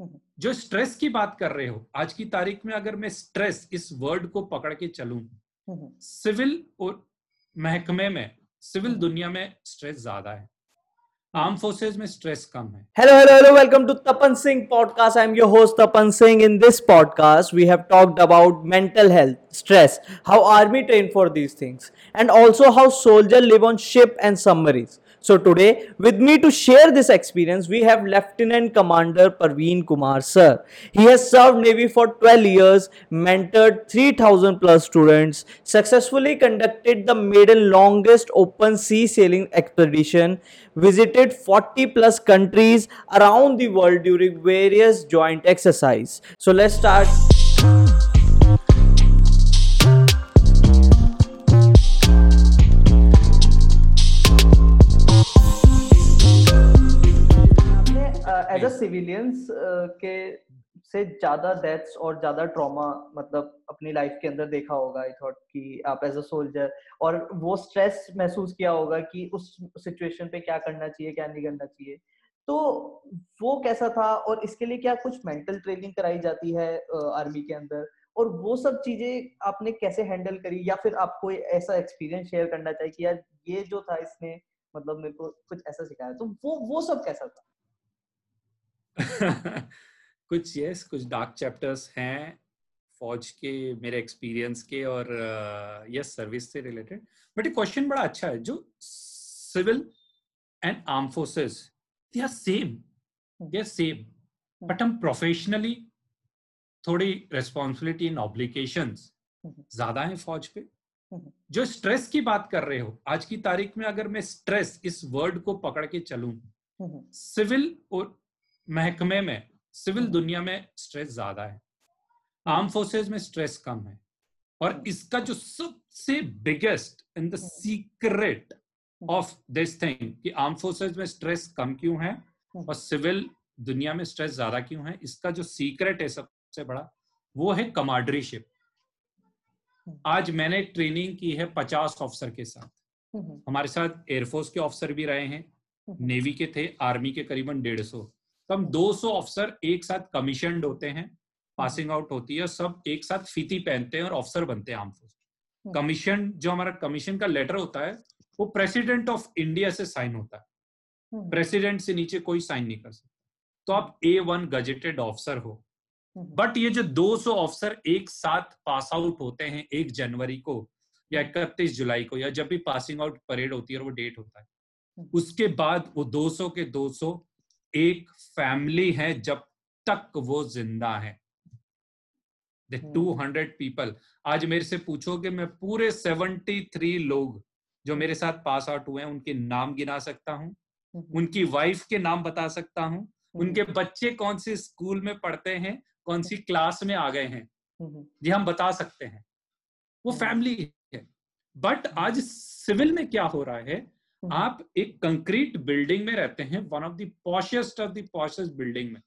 जो स्ट्रेस की बात कर रहे हो, आज की तारीख में अगर मैं स्ट्रेस इस वर्ड को पकड़ के चलू, सिविल और महकमे में, सिविल दुनिया में स्ट्रेस ज़्यादा है। आर्म फोर्सेज में स्ट्रेस कम है। Hello hello hello welcome to Tapan Singh podcast I am your host Tapan Singh in this podcast we have talked about mental health stress how army train for these things and also how soldier live on ship and submarines so today, with me to share this experience, we have Lieutenant Commander Parveen Kumar, sir. He has served Navy for 12 years, mentored 3000 plus students, successfully conducted the maiden longest open sea sailing expedition, visited 40 plus countries around the world during various joint exercise. So let's start. Civilians के से ज़्यादा deaths और ज़्यादा trauma मतलब अपनी life के अंदर देखा होगा आई थॉट कि आप एज अ सोल्जर और वो स्ट्रेस महसूस किया होगा कि उस सिचुएशन पे क्या करना चाहिए, क्या नहीं करना चाहिए। तो वो कैसा था और इसके लिए क्या कुछ मेंटल ट्रेनिंग कराई जाती है आर्मी के अंदर? और वो सब चीज़ें आपने कैसे हैंडल करी या फिर आपको ऐसा एक्सपीरियंस शेयर करना चाहिए कि यार ये जो था इसने मतलब मेरे को कुछ ऐसा सिखाया। तो वो वो सब कैसा था? कुछ यस कुछ डार्क चैप्टर्स हैं फौज के मेरे एक्सपीरियंस के और यस सर्विस से रिलेटेड बट ये क्वेश्चन बड़ा अच्छा है जो civil and arm forces they are same they are same but हम प्रोफेशनली थोड़ी रेस्पॉन्सिबिलिटी इन ऑब्लिकेशन ज़्यादा है फौज पे। जो स्ट्रेस की बात कर रहे हो आज की तारीख में अगर मैं स्ट्रेस इस वर्ड को पकड़ के चलूँ सिविल और महकमे में सिविल हम्म। दुनिया में स्ट्रेस ज़्यादा है। आर्म फोर्सेस में स्ट्रेस कम है। और हम्म। इसका जो सबसे biggest in the secret of this thing कि आर्म फोर्सेस में स्ट्रेस कम क्यों है हम्म। और सिविल दुनिया में स्ट्रेस ज़्यादा क्यों है इसका जो सीक्रेट है सबसे बड़ा वो है कमांडरीशिप आज मैंने ट्रेनिंग की है पचास ऑफिसर के साथ। हमारे साथ एयरफोर्स के ऑफिसर भी रहे हैं। नेवी के थे आर्मी के करीबन डेढ़ सौ। तो हम 200 अफसर एक साथ कमीशन होते हैं पासिंग आउट होती है सब एक साथ फीती पहनते हैं और अफसर बनते हैं आर्म फोर्स कमीशन जो हमारा कमीशन का लेटर होता है वो प्रेसिडेंट ऑफ़ इंडिया से साइन होता है प्रेसिडेंट हम्म। से नीचे कोई साइन नहीं कर सकता तो आप ए वन गजेटेड ऑफिसर हो बट हम्म। ये जो 200 ऑफिसर एक साथ पास आउट होते हैं एक जनवरी को या हम्म। इकतीस जुलाई को या जब भी पासिंग आउट परेड होती है और वो डेट होता है उसके बाद वो 200 के 200 एक फैमिली है जब तक वो ज़िंदा है। टू हंड्रेड पीपल आज मेरे से पूछोगे मैं पूरे सेवेंटी थ्री लोग जो मेरे साथ पास आउट हुए हैं उनके नाम गिना सकता हूँ? हम्म। उनकी वाइफ के नाम बता सकता हूँ? हम्म। उनके बच्चे कौन से स्कूल में पढ़ते हैं? कौन सी क्लास में आ गए हैं। ये हम बता सकते हैं। वो फैमिली है। बट आज सिविल में क्या हो रहा है। आप एक कंक्रीट बिल्डिंग में रहते हैं one of the poshest of the poshest building में।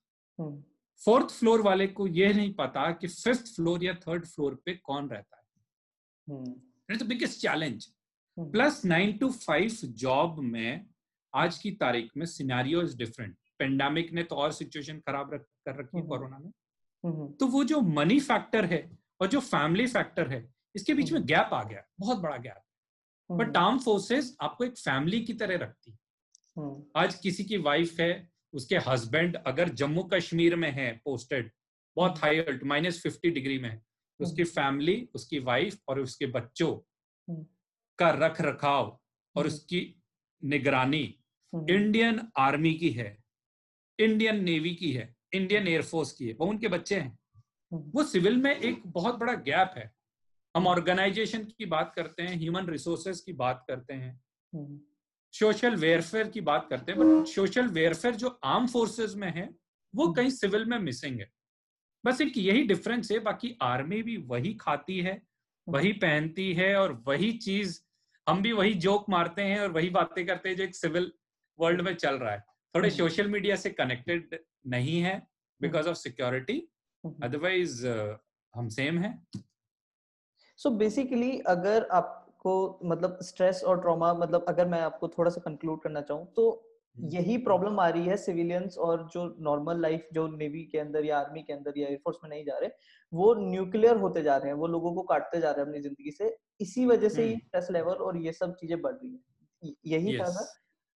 Fourth hmm. फ्लोर वाले को यह नहीं पता कि फिफ्थ फ्लोर या थर्ड फ्लोर पे कौन रहता है। Biggest challenge plus nine two five job में आज की तारीख में सिनेरियो इज़ डिफरेंट पेंडेमिक ने तो और सिचुएशन खराब रख, कर रखी है कोरोना हम्म। में तो वो जो मनी फैक्टर है और जो फैमिली फैक्टर है इसके बीच में गैप आ गया बहुत बड़ा गैप बट आर्म फोर्सेस आपको एक फैमिली की तरह रखती हम्म। आज किसी की वाइफ है उसके हस्बैंड अगर जम्मू कश्मीर में है पोस्टेड बहुत high alt minus fifty degree में है तो उसकी फैमिली हम्म। उसकी वाइफ और उसके बच्चों हम्म। का रख रखाव और उसकी निगरानी इंडियन आर्मी की है इंडियन नेवी की है इंडियन एयरफोर्स की है वो उनके बच्चे हैं। वो सिविल में एक बहुत बड़ा गैप है। हम ऑर्गेनाइजेशन की बात करते हैं ह्यूमन रिसोर्सेज की बात करते हैं सोशल हम्म। वेयरफेयर की बात करते हैं बट सोशल वेयरफेयर जो आर्म फोर्सेस में है वो हम्म। कहीं सिविल में मिसिंग है बस एक यही डिफरेंस है बाकी आर्मी भी वही खाती है हम्म। वही पहनती है और वही चीज़ हम भी वही जोक मारते हैं और वही बातें करते हैं जो एक सिविल वर्ल्ड में चल रहा है थोड़े सोशल मीडिया से कनेक्टेड नहीं है बिकॉज़ ऑफ़ सिक्योरिटी अदरवाइज़ हम सेम है सो so बेसिकली अगर आपको मतलब स्ट्रेस और ट्रॉमा मतलब अगर मैं आपको थोड़ा सा कंक्लूड करना चाहूँ तो यही प्रॉब्लम आ रही है सिविलियंस और जो नॉर्मल लाइफ जो नेवी के अंदर या आर्मी के अंदर या एयरफोर्स में नहीं जा रहे वो न्यूक्लियर होते जा रहे हैं वो लोगों को काटते जा रहे हैं अपनी ज़िंदगी से। इसी वजह से ही स्ट्रेस लेवल और ये सब चीज़ें बढ़ रही है। यही था ना?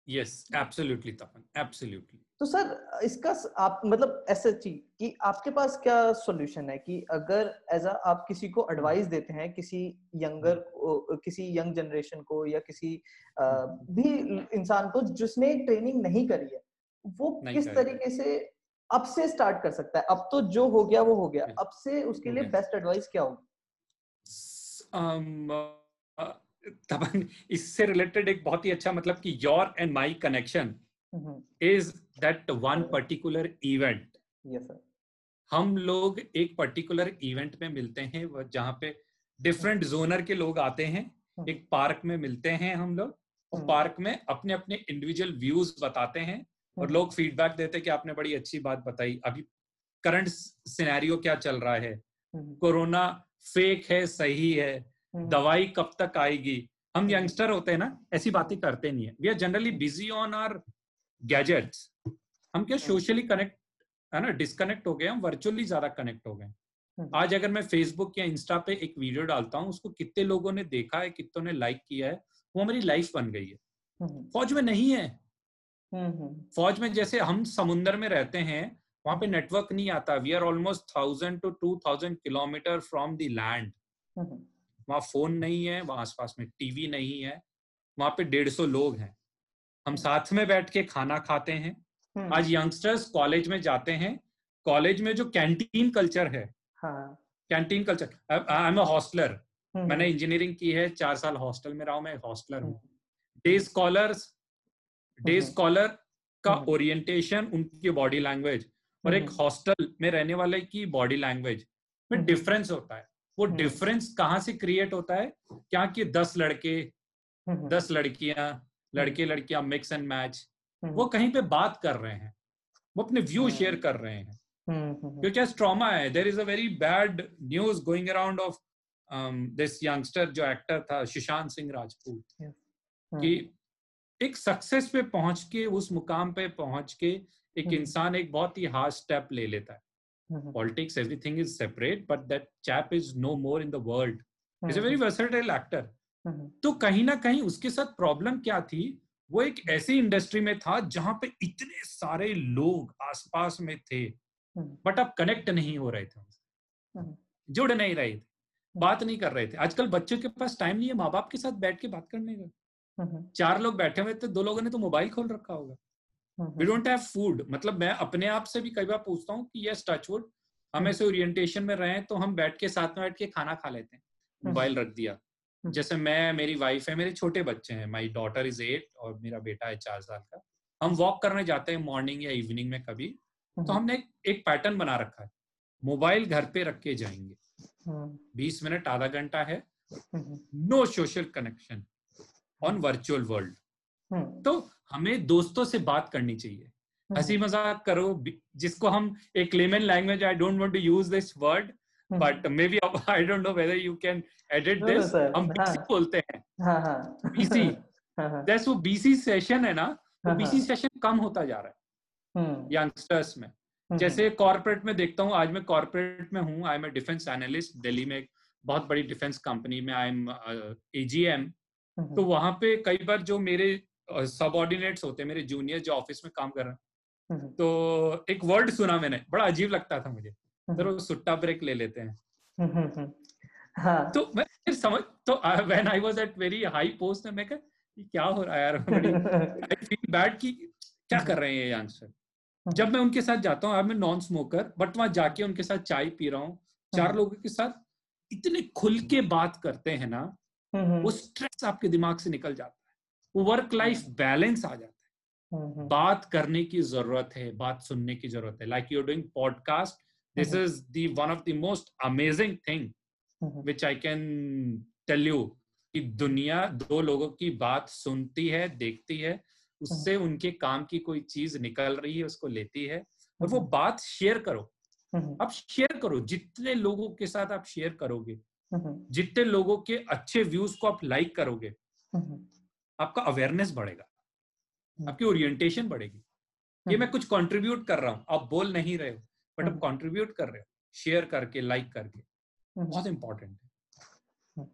यस एब्सोल्युटली तपन एब्सोल्युटली तो सर इसका आप मतलब ऐसा चीज़ कि आपके पास क्या सॉल्यूशन है कि अगर एज आप किसी को एडवाइस देते हैं किसी यंगर किसी यंग जनरेशन को या किसी आ, भी इंसान को जिसने ट्रेनिंग नहीं करी है वो किस तरीके से अब से स्टार्ट कर सकता है? अब तो जो हो गया वो हो गया। अब से उसके लिए बेस्ट एडवाइस क्या होगी? इससे रिलेटेड एक बहुत ही अच्छा मतलब कि your and my connection is that one particular event हम लोग एक पर्टिकुलर इवेंट में मिलते हैं जहाँ पे डिफरेंट जोनर के लोग आते हैं हम्म। एक पार्क में मिलते हैं हम लोग और पार्क। में अपने अपने इंडिविजुअल व्यूज़ बताते हैं और। लोग फीडबैक देते हैं कि आपने बड़ी अच्छी बात बताई। अभी करंट सिनेरियो क्या चल रहा है? कोरोना फेक है सही है। दवाई कब तक आएगी? हम यंगस्टर होते हैं ना ऐसी बातें करते नहीं है। We are generally busy on our gadgets. हम क्या सोशली हम्म। कनेक्ट है ना डिस्कनेक्ट हो गए हम वर्चुअली ज़्यादा कनेक्ट हो गए। हम्म। आज अगर मैं फेसबुक या इंस्टा पे एक वीडियो डालता हूँ उसको कितने लोगों ने देखा है कितनों ने लाइक किया है वो हमारी लाइफ बन गई है। फौज में नहीं है। फौज में जैसे हम समुन्द्र में रहते हैं वहाँ पे नेटवर्क नहीं आता। We are almost thousand to two thousand kilometre from the land वहाँ फ़ोन नहीं है वहाँ आसपास में टीवी नहीं है वहाँ पे डेढ़ सौ लोग हैं। हम साथ में बैठ के खाना खाते हैं। हम्म। आज यंगस्टर्स कॉलेज में जाते हैं। कॉलेज में जो कैंटीन कल्चर है। Canteen culture I am a hosteller मैंने इंजीनियरिंग की है चार साल हॉस्टल में रहा हूँ मैं हॉस्टलर हूँ। डे स्कॉलर्स डे स्कॉलर का ओरिएंटेशन हम्म। उनकी बॉडी लैंग्वेज और एक हॉस्टल हम्म। में रहने वाले की बॉडी लैंग्वेज में डिफरेंस होता है। वो डिफरेंस। कहाँ से क्रिएट होता है? क्या कि दस लड़के दस लड़कियाँ लड़के लड़कियाँ मिक्स एंड मैच वो कहीं पे बात कर रहे हैं वो अपने व्यू शेयर कर रहे हैं। क्योंकि आज ट्रॉमा है there is a very bad news going around of this youngster जो एक्टर था सुशांत सिंह राजपूत कि एक सक्सेस पे पहुँच के उस मुकाम पे पहुँच के एक इंसान एक बहुत ही हार्ड स्टेप ले लेता है। Politics everything is separate but that chap is no more in the world is a very versatile actor तो कहीं ना कहीं उसके साथ प्रॉब्लम क्या थी? वो एक ऐसी इंडस्ट्री में था जहाँ पे इतने सारे लोग आसपास में थे बट अब कनेक्ट नहीं हो रहे थे जुड़ नहीं रहे थे बात नहीं कर रहे थे। आजकल बच्चों के पास टाइम नहीं है माँ बाप के साथ बैठ के बात करने का। चार लोग बैठे हुए थे दो लोगों ने तो मोबाइल खोल रखा होगा। वी डोंट हैव फ़ूड मतलब मैं अपने आप से भी कई बार पूछता हूँ कि यस टचवुड हम हम्म। ऐसे ओरिएंटेशन में रहे तो हम बैठ के साथ में बैठ के खाना खा लेते हैं। मोबाइल हम्म। रख दिया। हम्म। जैसे मैं मेरी वाइफ है मेरे छोटे बच्चे हैं। माई डॉटर इज़ एट और मेरा बेटा है चार साल का। हम वॉक करने जाते हैं मॉर्निंग या इवनिंग में कभी तो हमने एक, पैटर्न बना रखा है। मोबाइल घर पे रख के जाएँगे। बीस मिनट आधा घंटा है। No social connection on virtual world तो हमें दोस्तों से बात करनी चाहिए। हम्म। हँसी मज़ाक करो जिसको हम एक layman language I don't want to use this word but maybe I don't know whether you can edit this हम बीसी हाँ. बोलते हैं। बीसी दैट्स वो बीसी सेशन है ना वो बीसी सेशन कम होता जा रहा है। यंगस्टर्स हम्म। में। हम्म, जैसे कॉर्पोरेट में देखता हूँ आज मैं कॉर्पोरेट में हूँ I am a defence analyst Delhi में एक बहुत बड़ी डिफेंस कंपनी में आई एम एजीएम तो वहाँ पे कई बार जो मेरे सबॉर्डिनेट्स होते हैं मेरे जूनियर जो ऑफ़िस में काम कर रहे हैं हम्म। तो एक वर्ड सुना मैंने बड़ा अजीब लगता था मुझे। तो वो सुट्टा ब्रेक ले लेते हैं। हम्म, हाँ. तो मैं फिर समझ तो when I was at very high post मैं कहा क्या हो रहा है यार? आई फील बैड कि क्या कर रहे हैं ये आंसर जब मैं उनके साथ जाता हूँ मैं नॉन स्मोकर बट वहाँ जाके उनके साथ चाय पी रहा हूँ चार लोगों के साथ इतने खुल के बात करते हैं ना वो स्ट्रेस आपके दिमाग से निकल जाता है। वो वर्क लाइफ बैलेंस आ जाता है। हम्म, हम्म। बात करने की ज़रूरत है बात सुनने की ज़रूरत है। Like you doing podcast this is the one of the most amazing thing which I can tell you कि दुनिया दो लोगों की बात सुनती है देखती है उससे हम्म। उनके काम की कोई चीज़ निकल रही है उसको लेती है और वो बात शेयर करो। आप शेयर करो जितने लोगों के साथ आप शेयर करोगे जितने लोगों के अच्छे व्यूज़ को आप लाइक करोगे आपका अवेयरनेस बढ़ेगा। आपकी ओरिएंटेशन बढ़ेगी। ये मैं कुछ कंट्रीब्यूट कर रहा हूँ आप बोल नहीं रहे हो। बट आप हम्म। कंट्रीब्यूट कर रहे हो शेयर करके लाइक करके हम्म। बहुत इंपॉर्टेंट है।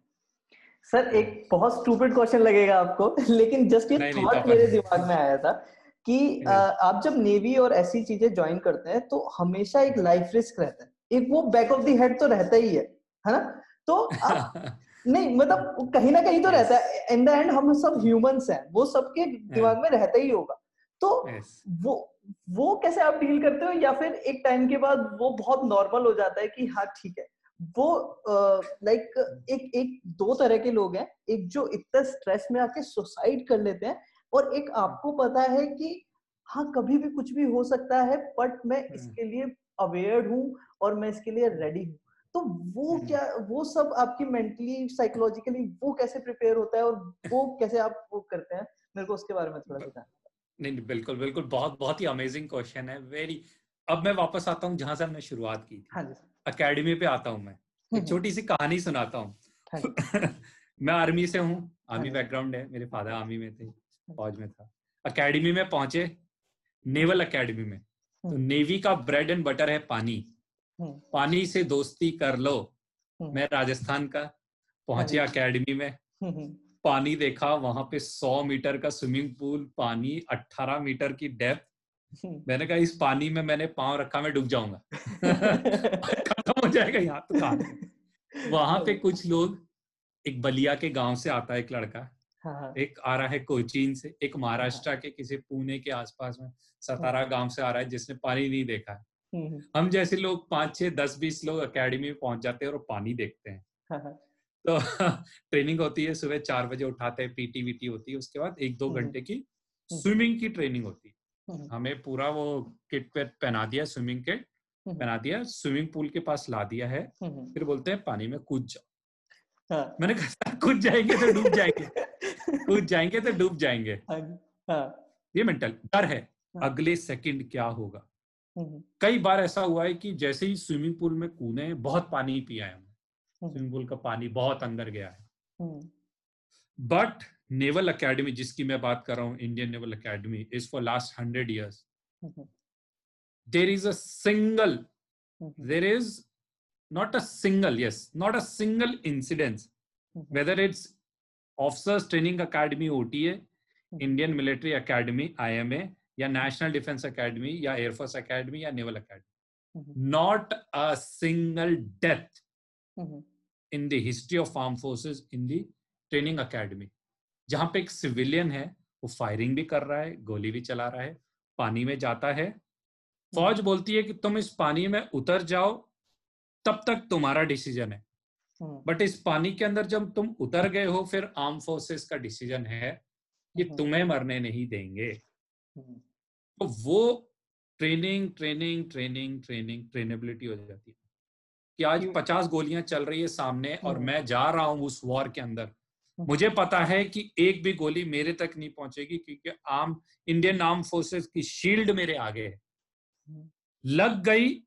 सर एक बहुत स्टूपिड क्वेश्चन लगेगा आपको लेकिन जस्ट ये थॉट मेरे दिमाग में आया था कि. अ, आप जब नेवी और ऐसी चीज़ें ज्वाइन करते हैं तो हमेशा एक लाइफ रिस्क रहता है। एक वो बैक ऑफ़ द हेड तो रहता ही है है ना? तो आप नहीं मतलब कहीं ना कहीं तो रहता है। इन द एंड हम सब ह्यूमंस हैं वो सबके दिमाग में रहता ही होगा। तो Yes. वो वो कैसे आप डील करते हो? या फिर एक टाइम के बाद वो बहुत नॉर्मल हो जाता है कि हाँ ठीक है। वो लाइक एक एक दो तरह के लोग हैं। एक जो इतना स्ट्रेस में आके सुसाइड कर लेते हैं और एक आपको पता है कि हाँ कभी भी कुछ भी हो सकता है बट मैं इसके लिए अवेयर हूँ और मैं इसके लिए रेडी हूँ। तो वो हम्म। क्या वो सब आपकी मेंटली साइकोलॉजिकली वो कैसे प्रिपेयर होता है और वो कैसे आप वो करते हैं? मेरे को उसके बारे में थोड़ा बताएँ नहीं नहीं, बिल्कुल बिल्कुल बहुत बहुत ही अमेजिंग क्वेश्चन है। वेरी अब मैं वापस आता हूँ जहाँ से हमने शुरुआत की थी। हाँ अकेडमी पे आता हूँ मैं। एक हम्म, छोटी सी कहानी सुनाता हाँ। हूँ मैं आर्मी से हूँ आर्मी हाँ। बैकग्राउंड है मेरे फादर आर्मी में थे फौज में था। अकेडमी में पहुँचे नेवल अकेडमी में। तो हम्म। नेवी का ब्रेड एंड बटर है पानी। हम्म, पानी से दोस्ती कर लो हम्म। मैं राजस्थान का पहुँचे हाँ अकेडमी में। हम्म, हम्म, पानी देखा वहाँ पे 100 मीटर का स्विमिंग पूल पानी 18 मीटर की डेप्थ। हम्म। मैंने कहा इस पानी में मैंने पाँव रखा मैं डूब जाऊँगा। खत्म हो जाएगा यहाँ तो कहा वहाँ पे कुछ लोग एक बलिया के गाँव से आता है एक लड़का हाँ, हाँ, एक आ रहा है कोचीन से एक महाराष्ट्र के किसी पुणे के आसपास में सतारा गाँव से आ रहा है जिसने पानी नहीं देखा। है हम्म, हम जैसे लोग पाँच छह दस बीस लोग अकेडमी में पहुँच जाते हैं और पानी देखते हैं। हाँ, हाँ, तो ट्रेनिंग होती है सुबह चार बजे उठाते हैं पीटी वीटी होती है उसके बाद एक दो हम्म। घंटे की स्विमिंग की ट्रेनिंग होती है। हम्म, हमें पूरा वो किट वेट पहना दिया स्विमिंग किट हम्म, पहना दिया स्विमिंग पूल के पास ला दिया है हम्म, फिर बोलते हैं पानी में कूद जाओ। हाँ, मैंने कहा कूद जाएँगे तो डूब जाएँगे। कूद जाएँगे तो डूब जाएँगे। हाँ हाँ, ये मेंटल डर है। हाँ। अगले सेकंड क्या होगा? हम्म, कई बार ऐसा हुआ है कि जैसे ही स्विमिंग पूल में कूदे बहुत पानी पिया है हम्म, स्विमिंग पूल का पानी बहुत अंदर गया है। हम्म, बट नेवल अकेडमी जिसकी मैं बात कर रहा हूँ Indian naval academy is for last hundred years hmm, there is a single hmm, there is not a single yes not a single incident hmm, whether it's officers training academy ota indian military academy या national defence academy या air force academy या naval academy hmm, not a single death hmm, in the history of arm forces in the training academy जहाँ पे एक civilian है वो firing भी कर रहा है गोली भी चला रहा है पानी में जाता है। फौज बोलती है कि तुम इस पानी में उतर जाओ तब तक तुम्हारा डिसीज़न है। हम्म, बट इस पानी के अंदर जब तुम उतर गए हो फिर आर्म फोर्सेस का डिसीज़न है कि हम्म, तुम्हें मरने नहीं देंगे। हम्म, तो वो training training training training trainability हो जाती है। कि आज पचास गोलियाँ चल रही है सामने और हम्म। मैं जा रहा हूँ उस वॉर के अंदर। हम्म। मुझे पता है कि एक भी गोली मेरे तक नहीं पहुंचेगी क्योंकि आर्म इंडियन आर्म फोर्सेस की शील्ड मेरे आगे है। हम्म। लग गई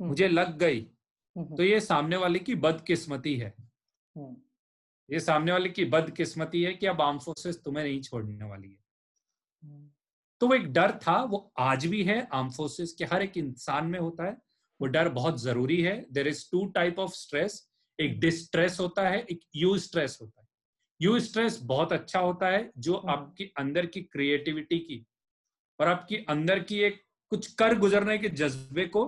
मुझे लग गई तो ये सामने वाले की बदकिस्मती है। ये सामने वाले की बदकिस्मती है कि अब आर्म फोर्सेस तुम्हें नहीं छोड़ने वाली है। तो वो एक डर था वो आज भी है आर्म फोर्सेस के हर एक इंसान में होता है। वो डर बहुत ज़रूरी है। There is two type of stress एक डिस्ट्रेस होता है एक यू स्ट्रेस होता है। यू स्ट्रेस बहुत अच्छा होता है जो हम्म। आपकी अंदर की क्रिएटिविटी की और आपकी अंदर की एक कुछ कर गुजरने के जज्बे को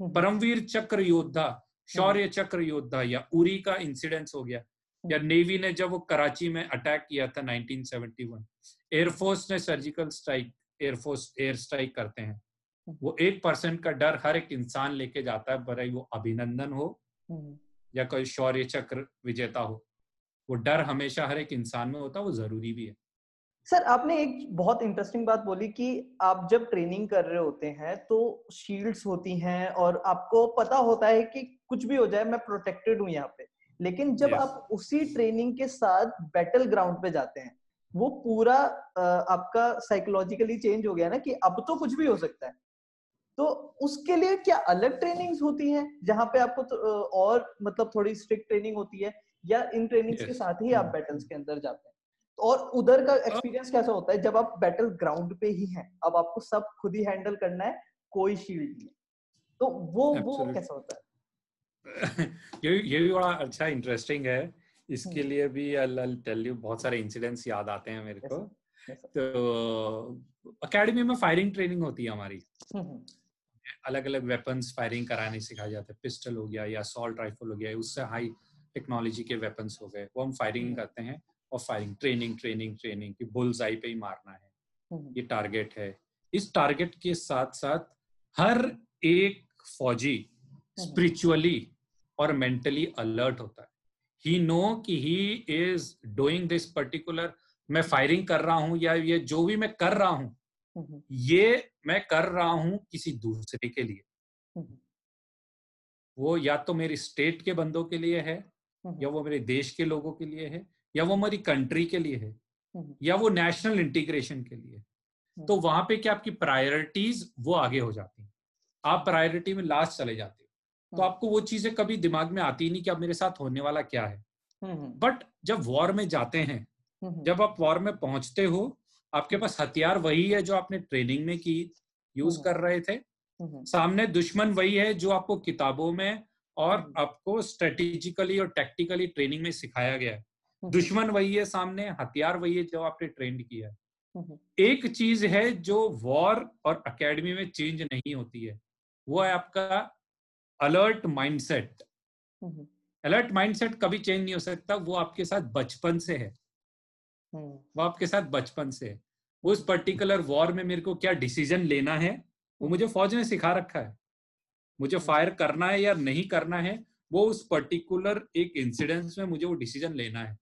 हम्म, परमवीर चक्र योद्धा शौर्य चक्र योद्धा या उरी का इंसिडेंस हो गया। या नेवी ने जब वो कराची में अटैक किया था 1971 एयरफोर्स ने surgical strike air force air strike करते हैं। वो एक परसेंट का डर हर एक इंसान लेके जाता है भले वो अभिनंदन हो हम्म, या कोई शौर्य चक्र विजेता हो। वो डर हमेशा हर एक इंसान में होता है वो ज़रूरी भी है। सर आपने एक बहुत इंटरेस्टिंग बात बोली कि आप जब ट्रेनिंग कर रहे होते हैं तो शील्ड्स होती हैं और आपको पता होता है कि कुछ भी हो जाए मैं प्रोटेक्टेड हूँ यहाँ पे। लेकिन जब Yes. आप उसी ट्रेनिंग के साथ बैटल ग्राउंड पे जाते हैं वो पूरा आपका साइकोलॉजिकली चेंज हो गया ना कि अब तो कुछ भी हो सकता है। तो उसके लिए क्या अलग ट्रेनिंग्स होती हैं जहाँ पे आपको तो, और मतलब थोड़ी स्ट्रिक्ट ट्रेनिंग होती है या इन ट्रेनिंग्स yes. के साथ ही आप बैटल्स के अंदर जाते हैं? और उधर का एक्सपीरियंस कैसा होता है जब आप बैटल ग्राउंड पे ही हैं अब आपको सब खुद ही हैंडल करना है कोई शील्ड नहीं तो वो Absolutely. वो कैसा होता है? ये ये भी बड़ा अच्छा इंटरेस्टिंग है। इसके हम्म। लिए भी टेल यू बहुत सारे इंसिडेंट्स याद आते हैं मेरे को। तो एकेडमी में फायरिंग ट्रेनिंग होती है हमारी। अलग अलग वेपन्स फायरिंग कराने सिखाए जाते हैं पिस्टल हो गया या सॉल्ट राइफल हो गया उससे हाई टेक्नोलॉजी के वेपन्स हो गए वो हम फायरिंग हम्म। करते हैं और फायरिंग ट्रेनिंग ट्रेनिंग ट्रेनिंग की बुल्स आई पे ही मारना है हम्म। ये टारगेट है इस टारगेट के साथ साथ हर एक फौजी स्पिरिचुअली हम्म। और मेंटली अलर्ट होता है ही नो कि he is doing this particular मैं फायरिंग कर रहा हूँ या ये जो भी मैं कर रहा हूँ ये मैं कर रहा हूँ किसी दूसरे के लिए। वो या तो मेरी स्टेट के बंदों के लिए है या वो मेरे देश के लोगों के लिए है या वो मेरी कंट्री के लिए है या वो नेशनल इंटीग्रेशन के लिए तो वहाँ पे क्या आपकी प्रायोरिटीज वो आगे हो जाती हैं। आप प्रायोरिटी में लास्ट चले जाते हो। तो आपको वो चीज़ें कभी दिमाग में आती नहीं कि अब मेरे साथ होने वाला क्या है। बट जब वॉर में जाते हैं। जब आप वॉर में पहुँचते हो आपके पास हथियार वही है जो आपने ट्रेनिंग में की यूज़ कर रहे थे। सामने दुश्मन वही है जो आपको किताबों में और आपको स्ट्रेटेजिकली और टेक्टिकली ट्रेनिंग में सिखाया गया है। दुश्मन वही है सामने हथियार वही है जो आपने ट्रेंड किया है। एक चीज़ है जो वॉर और एकेडमी में चेंज नहीं होती है वो है आपका अलर्ट माइंडसेट अलर्ट माइंडसेट कभी चेंज नहीं हो सकता वो आपके साथ बचपन से है। वो आपके साथ बचपन से है। उस पर्टिकुलर वॉर में मेरे को क्या डिसीज़न लेना है वो मुझे फौज ने सिखा रखा है। मुझे फायर करना है या नहीं करना है वो उस पर्टिकुलर एक इंसिडेंस में मुझे वो डिसीज़न लेना है।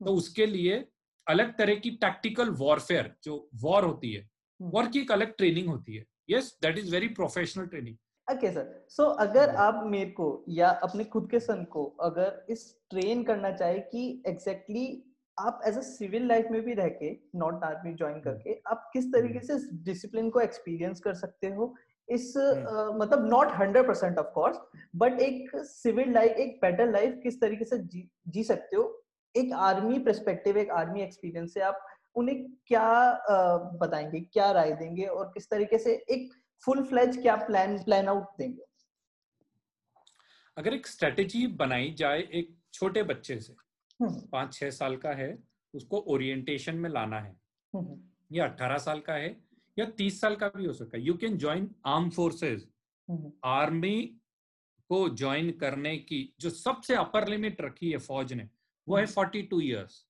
तो उसके लिए अलग तरह की टैक्टिकल वॉरफेयर जो वॉर होती है वॉर की एक अलग ट्रेनिंग होती है। Yes that is very professional training okay sir so अगर आप मेरे को या अपने खुद के सन को अगर इस ट्रेन करना चाहे कि एग्जैक्टली exactly आप एज अ सिविल लाइफ में भी रह के नॉट आर्मी ज्वाइन करके आप किस तरीके से डिसिप्लिन को एक्सपीरियंस कर सकते हो? इस uh, मतलब not hundred percent of course but एक सिविल लाइफ एक बेटर लाइफ किस तरीके से जी, जी सकते हो? एक आर्मी परस्पेक्टिव एक आर्मी एक्सपीरियंस से आप उन्हें क्या uh, बताएँगे क्या राय देंगे और किस तरीके से एक फुल फ्लैज क्या प्लान प्लान आउट देंगे? अगर एक स्ट्रेटेजी बनाई जाए एक छोटे बच्चे से हम्म। पाँच छह साल का है उसको ओरिएंटेशन में लाना है। हम्म। या अठारह साल का है या तीस साल का भी हो सकता है। You can join arm forces army को ज्वाइन करने की जो सबसे अपर लिमिट रखी है फौज ने वो है फोर्टी टू ईयर्स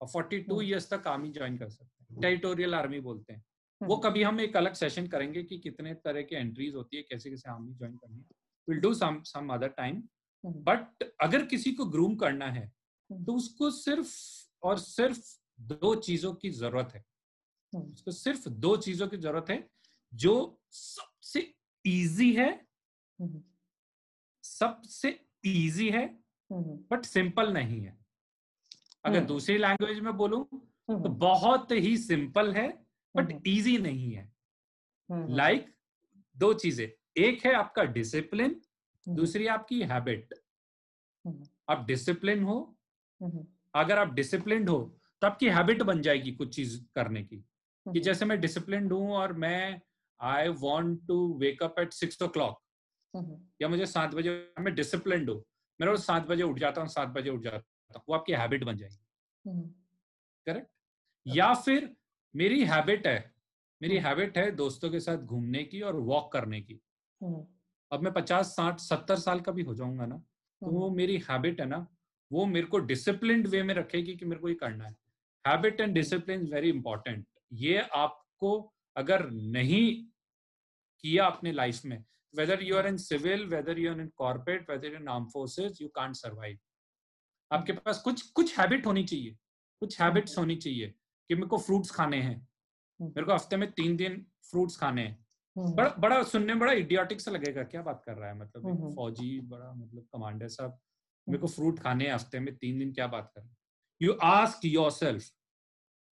और फोर्टी टू ईयर्स तक आर्मी ज्वाइन कर सकते हैं। टेरिटोरियल आर्मी बोलते हैं। वो हम्म। कभी हम एक अलग सेशन करेंगे कि कितने तरह के एंट्रीज होती है कैसे कैसे आर्मी ज्वाइन करनी है। Will do some some other time but अगर किसी को ग्रूम करना है हम्म। उसको सिर्फ़ और सिर्फ़ दो चीज़ों की ज़रूरत है। हम्म। उसको सिर्फ़ दो चीज़ों की ज़रूरत है जो सबसे इजी है सबसे इजी है बट सिंपल नहीं है। अगर दूसरी लैंग्वेज में बोलूँ तो बहुत ही सिंपल है बट इजी नहीं है। लाइक like, दो चीज़ें एक है आपका डिसिप्लिन दूसरी आपकी हैबिट आप डिसिप्लिन हो अगर आप डिसिप्लिन हो तो आपकी हैबिट बन जाएगी कुछ चीज़ करने की कि जैसे मैं डिसिप्लिन हूँ और मैं I want to wake up at six o'clock या मुझे सात बजे मैं डिसिप्लिन हूँ मैं रोज सात बजे उठ जाता हूँ सात बजे उठ जाता हूँ वो आपकी हैबिट बन जाएगी। करेक्ट या फिर मेरी हैबिट है मेरी हैबिट है दोस्तों के साथ घूमने की और वॉक करने की। अब मैं पचास साठ सत्तर साल का भी हो जाऊँगा ना तो वो मेरी हैबिट है ना वो मेरे को डिसिप्लिन वे में रखेगी कि मेरे को ये करना है। Habit and discipline very important ये आपको अगर नहीं किया अपने लाइफ में whether you are in civil whether you are in corporate whether in arm forces you can't survive आपके पास कुछ कुछ हैबिट होनी चाहिए। कुछ हैबिट्स होनी चाहिए कि मेरे को फ्रूट्स खाने हैं। मेरे को हफ़्ते में तीन दिन फ्रूट्स खाने हैं। बड़ा बड़ा सुनने में बड़ा इडियोटिक सा लगेगा क्या बात कर रहा है? मतलब फौजी बड़ा मतलब कमांडर साहब। मेरे को फ्रूट खाने हैं हफ़्ते में तीन दिन क्या बात कर? You ask yourself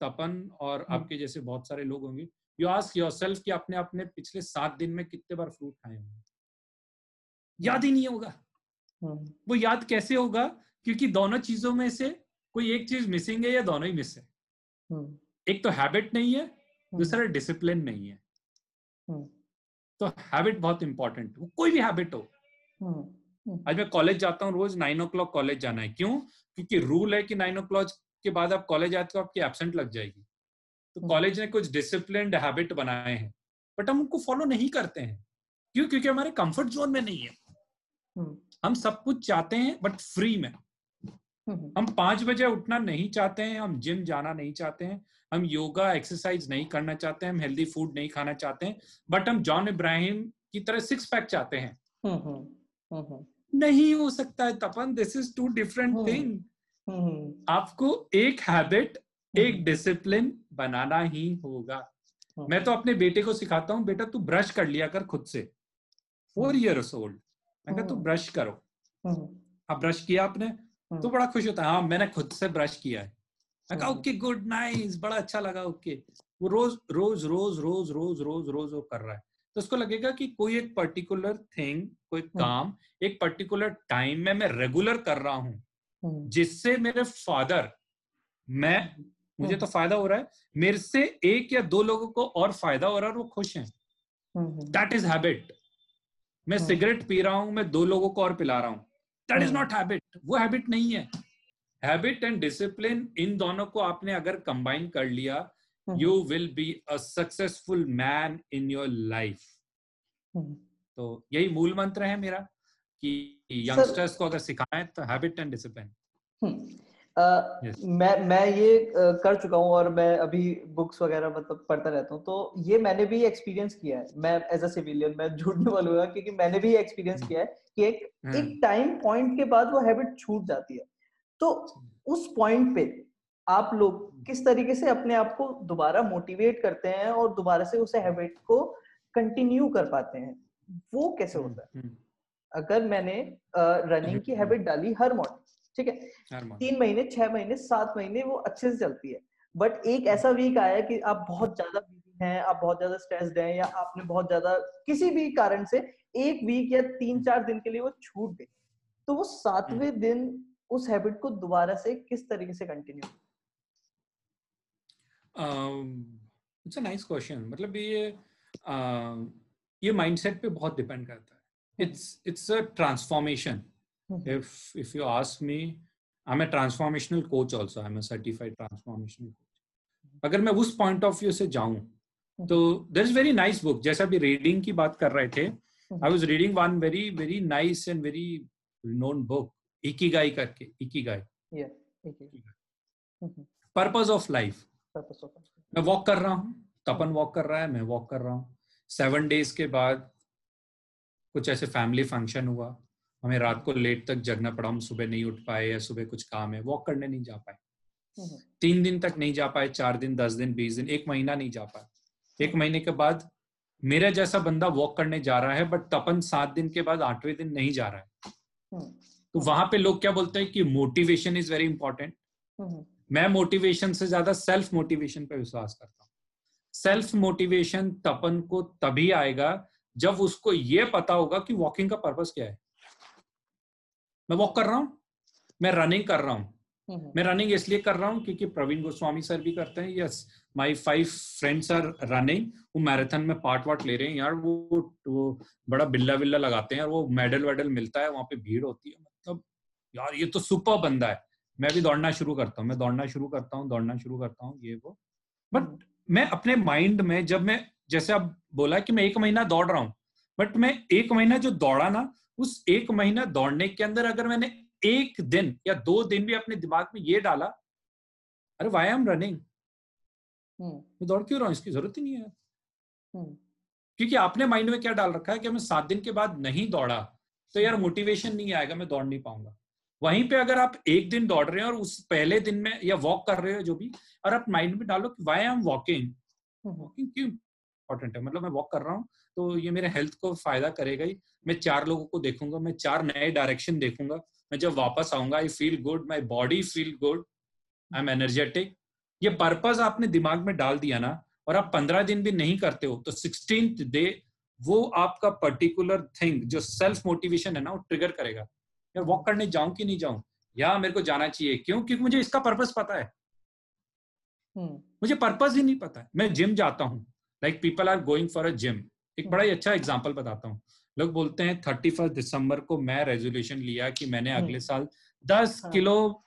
Tapan और हम्म। आपके जैसे बहुत सारे लोग होंगे यू आस्क योर सेल्फ कि आपने अपने पिछले सात दिन में कितने बार फ्रूट खाए होंगे? याद ही नहीं होगा। हम्म। वो याद कैसे होगा? क्योंकि दोनों चीज़ों में से कोई एक चीज़ मिसिंग है या दोनों ही मिस है। हम्म, एक तो हैबिट नहीं है दूसरा डिसिप्लिन नहीं है। तो हैबिट बहुत इंपॉर्टेंट कोई भी हैबिट हो। आज मैं कॉलेज जाता हूँ रोज नाइन ओ क्लॉक कॉलेज जाना है। क्यों? क्योंकि रूल है कि नाइन ओ क्लॉक के बाद आप कॉलेज आते तो आपकी एबसेंट लग जाएगी। तो हम्म। कॉलेज ने कुछ डिसिप्लिन हैबिट बनाए हैं बट हम उनको फॉलो नहीं करते हैं। क्यों? क्योंकि हमारे कंफर्ट जोन में नहीं है। हम्म, हम सब कुछ चाहते हैं बट फ्री में। हम्म, हम पाँच बजे उठना नहीं चाहते हैं हम जिम जाना नहीं चाहते हैं हम योगा एक्सरसाइज नहीं करना चाहते हैं हम हेल्दी फ़ूड नहीं खाना चाहते हैं बट हम जॉन इब्राहिम की तरह सिक्स पैक चाहते हैं। हम्म, हम्म, हम्म, नहीं हो सकता है Tapan this is two different hmm. Thing हम्म, आपको एक हैबिट एक हम्म, डिसिप्लिन बनाना ही होगा। हम्म, मैं तो अपने बेटे को सिखाता हूँ बेटा तू ब्रश कर लिया कर खुद से। फोर हम्म। इयर्स ओल्ड मैं कहा तू हम्म। ब्रश करो। हम्म, अब ब्रश किया आपने हम्म, तो बड़ा खुश होता है हाँ मैंने खुद से ब्रश किया है। मैं कहा हम्म। ओके गुड नाइस बड़ा अच्छा लगा ओके। वो रोज रोज रोज रोज रोज रोज रोज वो कर रहा है। तो उसको लगेगा कि कोई एक पर्टिकुलर थिंग कोई हम्म। काम एक पर्टिकुलर टाइम में मैं रेगुलर कर रहा हूँ हम्म, जिससे मेरे फादर मैं मुझे तो फ़ायदा हो रहा है मेरे से एक या दो लोगों को और फ़ायदा हो रहा है और वो खुश हैं। हम्म, दैट इज़ हैबिट मैं हम्म। सिगरेट पी रहा हूँ मैं दो लोगों को और पिला रहा हूँ। That is hmm. Not habit वो हैबिट नहीं है। हैबिट एंड डिसिप्लिन इन दोनों को आपने अगर कंबाइन कर लिया हम्म, you will be a successful man in your life हम्म। तो यही मूल मंत्र है मेरा कि यंगस्टर्स को अगर सिखाना है तो habit and discipline hmm, Yes. मैं मैं ये कर चुका हूँ और मैं अभी बुक्स वगैरह मतलब पढ़ता रहता हूँ तो ये मैंने भी एक्सपीरियंस किया है मैं एज अ सिविलियन मैं झूठ नहीं बोलूँगा क्योंकि मैंने भी एक्सपीरियंस हम्म। किया है कि एक हाँ। एक टाइम पॉइंट के बाद वो हैबिट छूट जाती है तो उस पॉइंट पे आप लोग किस तरीके से अपने आप को दोबारा मोटिवेट करते हैं और दोबारा से उस हैबिट को कंटिन्यू कर पाते हैं? वो कैसे होता है? हम्म, अगर मैंने रनिंग की हम्म। हैबिट डाली हर मॉर्निंग ठीक है? तीन महीने छह महीने सात महीने वो अच्छे से चलती है। बट एक ऐसा वीक आया कि आप बहुत ज़्यादा बिज़ी हैं आप बहुत ज़्यादा स्ट्रेस्ड हैं या आपने बहुत ज़्यादा किसी भी कारण से एक वीक या तीन चार दिन के लिए वो छूट गई तो वो सातवें दिन उस हैबिट को दोबारा से किस तरीके से continue it's a nice question मतलब ये uh, ये माइंडसेट पे बहुत डिपेंड करता है. It's it's a transformation if if you ask me i'm a transformational coach also. I'm a certified transformational coach. अगर मैं उस पॉइंट ऑफ़ व्यू से जाऊँ तो there is very nice book जैसे अभी रीडिंग की बात कर रहे थे I was reading one very very nice and very known book ikigai करके इकिगाई पर्पस ऑफ़ लाइफ मैं वॉक कर रहा हूँ तपन वॉक कर रहा है मैं वॉक कर रहा हूँ। सेवन डेज़ के बाद कुछ ऐसे फैमिली फ़ंक्शन हुआ। हमें रात को लेट तक जगना पड़ा हम सुबह नहीं उठ पाए या सुबह कुछ काम है वॉक करने नहीं जा पाए। तीन दिन तक नहीं जा पाए चार दिन दस दिन बीस दिन एक महीना नहीं जा पाए। एक महीने के बाद मेरा जैसा बंदा वॉक करने जा रहा है बट तपन सात दिन के बाद आठवें दिन नहीं जा रहा है। तो वहाँ पे लोग क्या बोलते हैं कि मोटिवेशन इज़ वेरी इंपॉर्टेंट मैं मोटिवेशन से ज़्यादा सेल्फ मोटिवेशन पे विश्वास करता हूँ। सेल्फ मोटिवेशन तपन को तभी आएगा जब उसको ये पता होगा कि वॉकिंग का पर्पस क्या है। मैं वॉक कर रहा हूँ मैं रनिंग कर रहा हूँ। मैं रनिंग इसलिए कर रहा हूँ क्योंकि प्रवीण गोस्वामी सर भी करते हैं। Yes my five friends are running वो मैराथन में पार्ट वार्ट ले रहे हैं यार। वो वो बड़ा बिल्ला बिल्ला लगाते हैं और वो मेडल वेडल मिलता है वहाँ पे भीड़ होती है। मतलब यार ये तो सुपर बंदा है। मैं भी दौड़ना शुरू करता हूँ मैं दौड़ना शुरू करता हूँ दौड़ना शुरू करता हूँ ये वो। बट मैं अपने माइंड में जब मैं जैसे अब बोला कि मैं एक महीना दौड़ रहा हूँ बट मैं एक महीना जो दौड़ा ना उस एक महीना दौड़ने के अंदर अगर मैंने एक दिन या दो दिन भी अपने दिमाग में ये डाला अरे वाई एम रनिंग मैं दौड़ क्यों रहा हूँ? इसकी ज़रूरत ही नहीं है क्योंकि आपने माइंड में क्या डाल रखा है कि मैं सात दिन के बाद नहीं दौड़ा तो यार मोटिवेशन नहीं आएगा मैं दौड़ नहीं पाऊँगा। वहीं पे अगर आप एक दिन दौड़ रहे हैं और उस पहले दिन में या वॉक कर रहे हो जो भी और आप माइंड में डालो कि why I am walking walking क्यों इंपॉर्टेंट है? मतलब मैं वॉक कर रहा हूँ तो ये मेरे हेल्थ को फ़ायदा करेगा ही। मैं चार लोगों को देखूँगा मैं चार नए डायरेक्शन देखूँगा। मैं जब वापस आऊँगा I feel good my body feel good I am energetic ये पर्पज आपने दिमाग में डाल दिया ना और आप पंद्रह दिन भी नहीं करते हो तो सिक्सटीन डे वो आपका पर्टिकुलर थिंग जो सेल्फ मोटिवेशन है ना वो ट्रिगर करेगा। यार वॉक करने जाऊँ कि नहीं जाऊँ? या मेरे को जाना चाहिए। क्यों? क्योंकि मुझे इसका पर्पस पता है। हम्म, मुझे पर्पज ही नहीं पता। है मैं जिम जाता हूँ। Like people are going for a gym एक बड़ा ही अच्छा एग्ज़ाम्पल बताता हूँ। लोग बोलते हैं थर्टी फ़र्स्ट दिसंबर को मैं रेजोल्यूशन लिया कि मैंने हम्म। अगले साल दस हाँ। किलो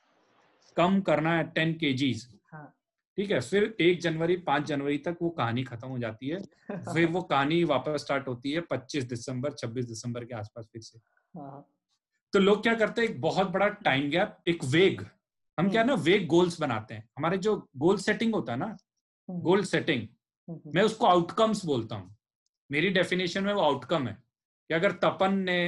कम करना है टेन केजीज हाँ। ठीक है? फिर एक जनवरी पाँच जनवरी तक वो कहानी खत्म हो जाती है। फिर वो कहानी वापस स्टार्ट होती है पच्चीस दिसंबर छब्बीस दिसंबर के आसपास फिर से। हाँ, तो लोग क्या करते हैं एक बहुत बड़ा टाइम गैप एक वेग हम क्या ना वेग गोल्स बनाते हैं। हमारे जो गोल सेटिंग होता है ना हम्म, गोल सेटिंग हम्म, मैं उसको आउटकम्स बोलता हूँ। मेरी डेफिनेशन में वो आउटकम है कि अगर तपन ने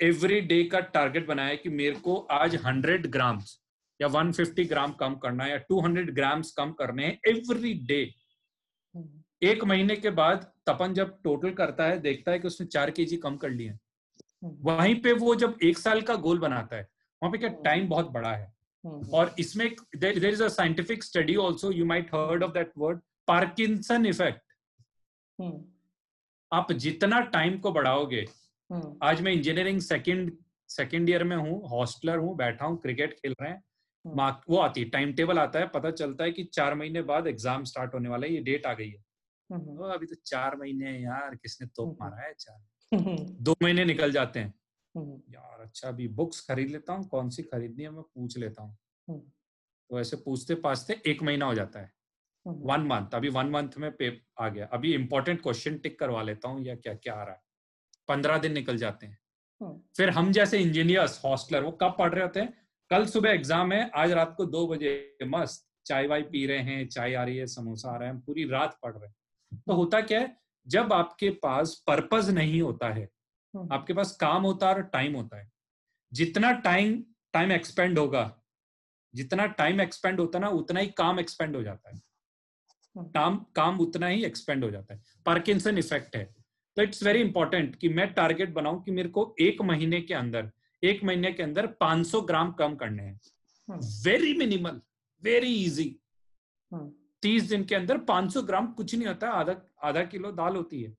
एवरी डे का टारगेट बनाया कि मेरे को आज 100 ग्राम्स या 150 ग्राम कम करना है या 200 ग्राम्स कम करने हैं एवरी डे हम्म, एक महीने के बाद तपन जब टोटल करता है देखता है कि उसने चार केजी कम कर लिए हैं। हम्म, वहीं पे वो जब एक साल का गोल बनाता है वहाँ पे क्या टाइम बहुत बड़ा है। हम्म, और इसमें there is a scientific study also you might heard of that word Parkinson effect हम्म, आप जितना टाइम को बढ़ाओगे हम्म, आज मैं इंजीनियरिंग सेकंड सेकंड ईयर में हूँ हॉस्टलर हूँ बैठा हूँ क्रिकेट खेल रहे हैं। हम्म। मार्क वो आती है टाइम टेबल आता है पता चलता है कि चार महीने बाद एग्ज़ाम स्टार्ट होने वाला है ये डेट आ गई है। हम्म, तो अभी तो चार महीने यार किसने तोप हम्म। मारा है चार हम्म, दो महीने निकल जाते हैं। हम्म, यार अच्छा अभी बुक्स खरीद लेता हूँ कौन सी खरीदनी है मैं पूछ लेता हूँ। हम्म। तो ऐसे पूछते पाछते एक महीना हो जाता है। हम्म, वन मंथ अभी वन मंथ में पे आ गया। अभी इंपॉर्टेंट क्वेश्चन टिक करवा लेता हूँ या क्या क्या आ रहा है। पंद्रह दिन निकल जाते हैं। हम्म, फिर हम जैसे इंजीनियर्स हॉस्टलर वो कब पढ़ रहे होते हैं? कल सुबह एग्ज़ाम है आज रात को दो बजे मस्त चाय वाय पी रहे हैं चाय आ रही है समोसा आ रहा है हम पूरी रात पढ़ रहे हैं। तो होता क्या है जब आपके पास पर्पज नहीं होता है हम्म, आपके पास काम होता है और टाइम होता है। जितना टाइम टाइम एक्सपेंड होगा जितना टाइम एक्सपेंड होता है ना उतना ही काम एक्सपेंड हो जाता है। हम्म, काम काम उतना ही एक्सपेंड हो जाता है। पार्किंसन इफ़ेक्ट है। तो इट्स वेरी इंपॉर्टेंट कि मैं टारगेट बनाऊँ कि मेरे को एक महीने के अंदर एक महीने के अंदर 500 ग्राम कम करने हैं। वेरी मिनिमल वेरी इजी तीस दिन के अंदर 500 ग्राम कुछ नहीं होता आधा आधा किलो दाल होती है।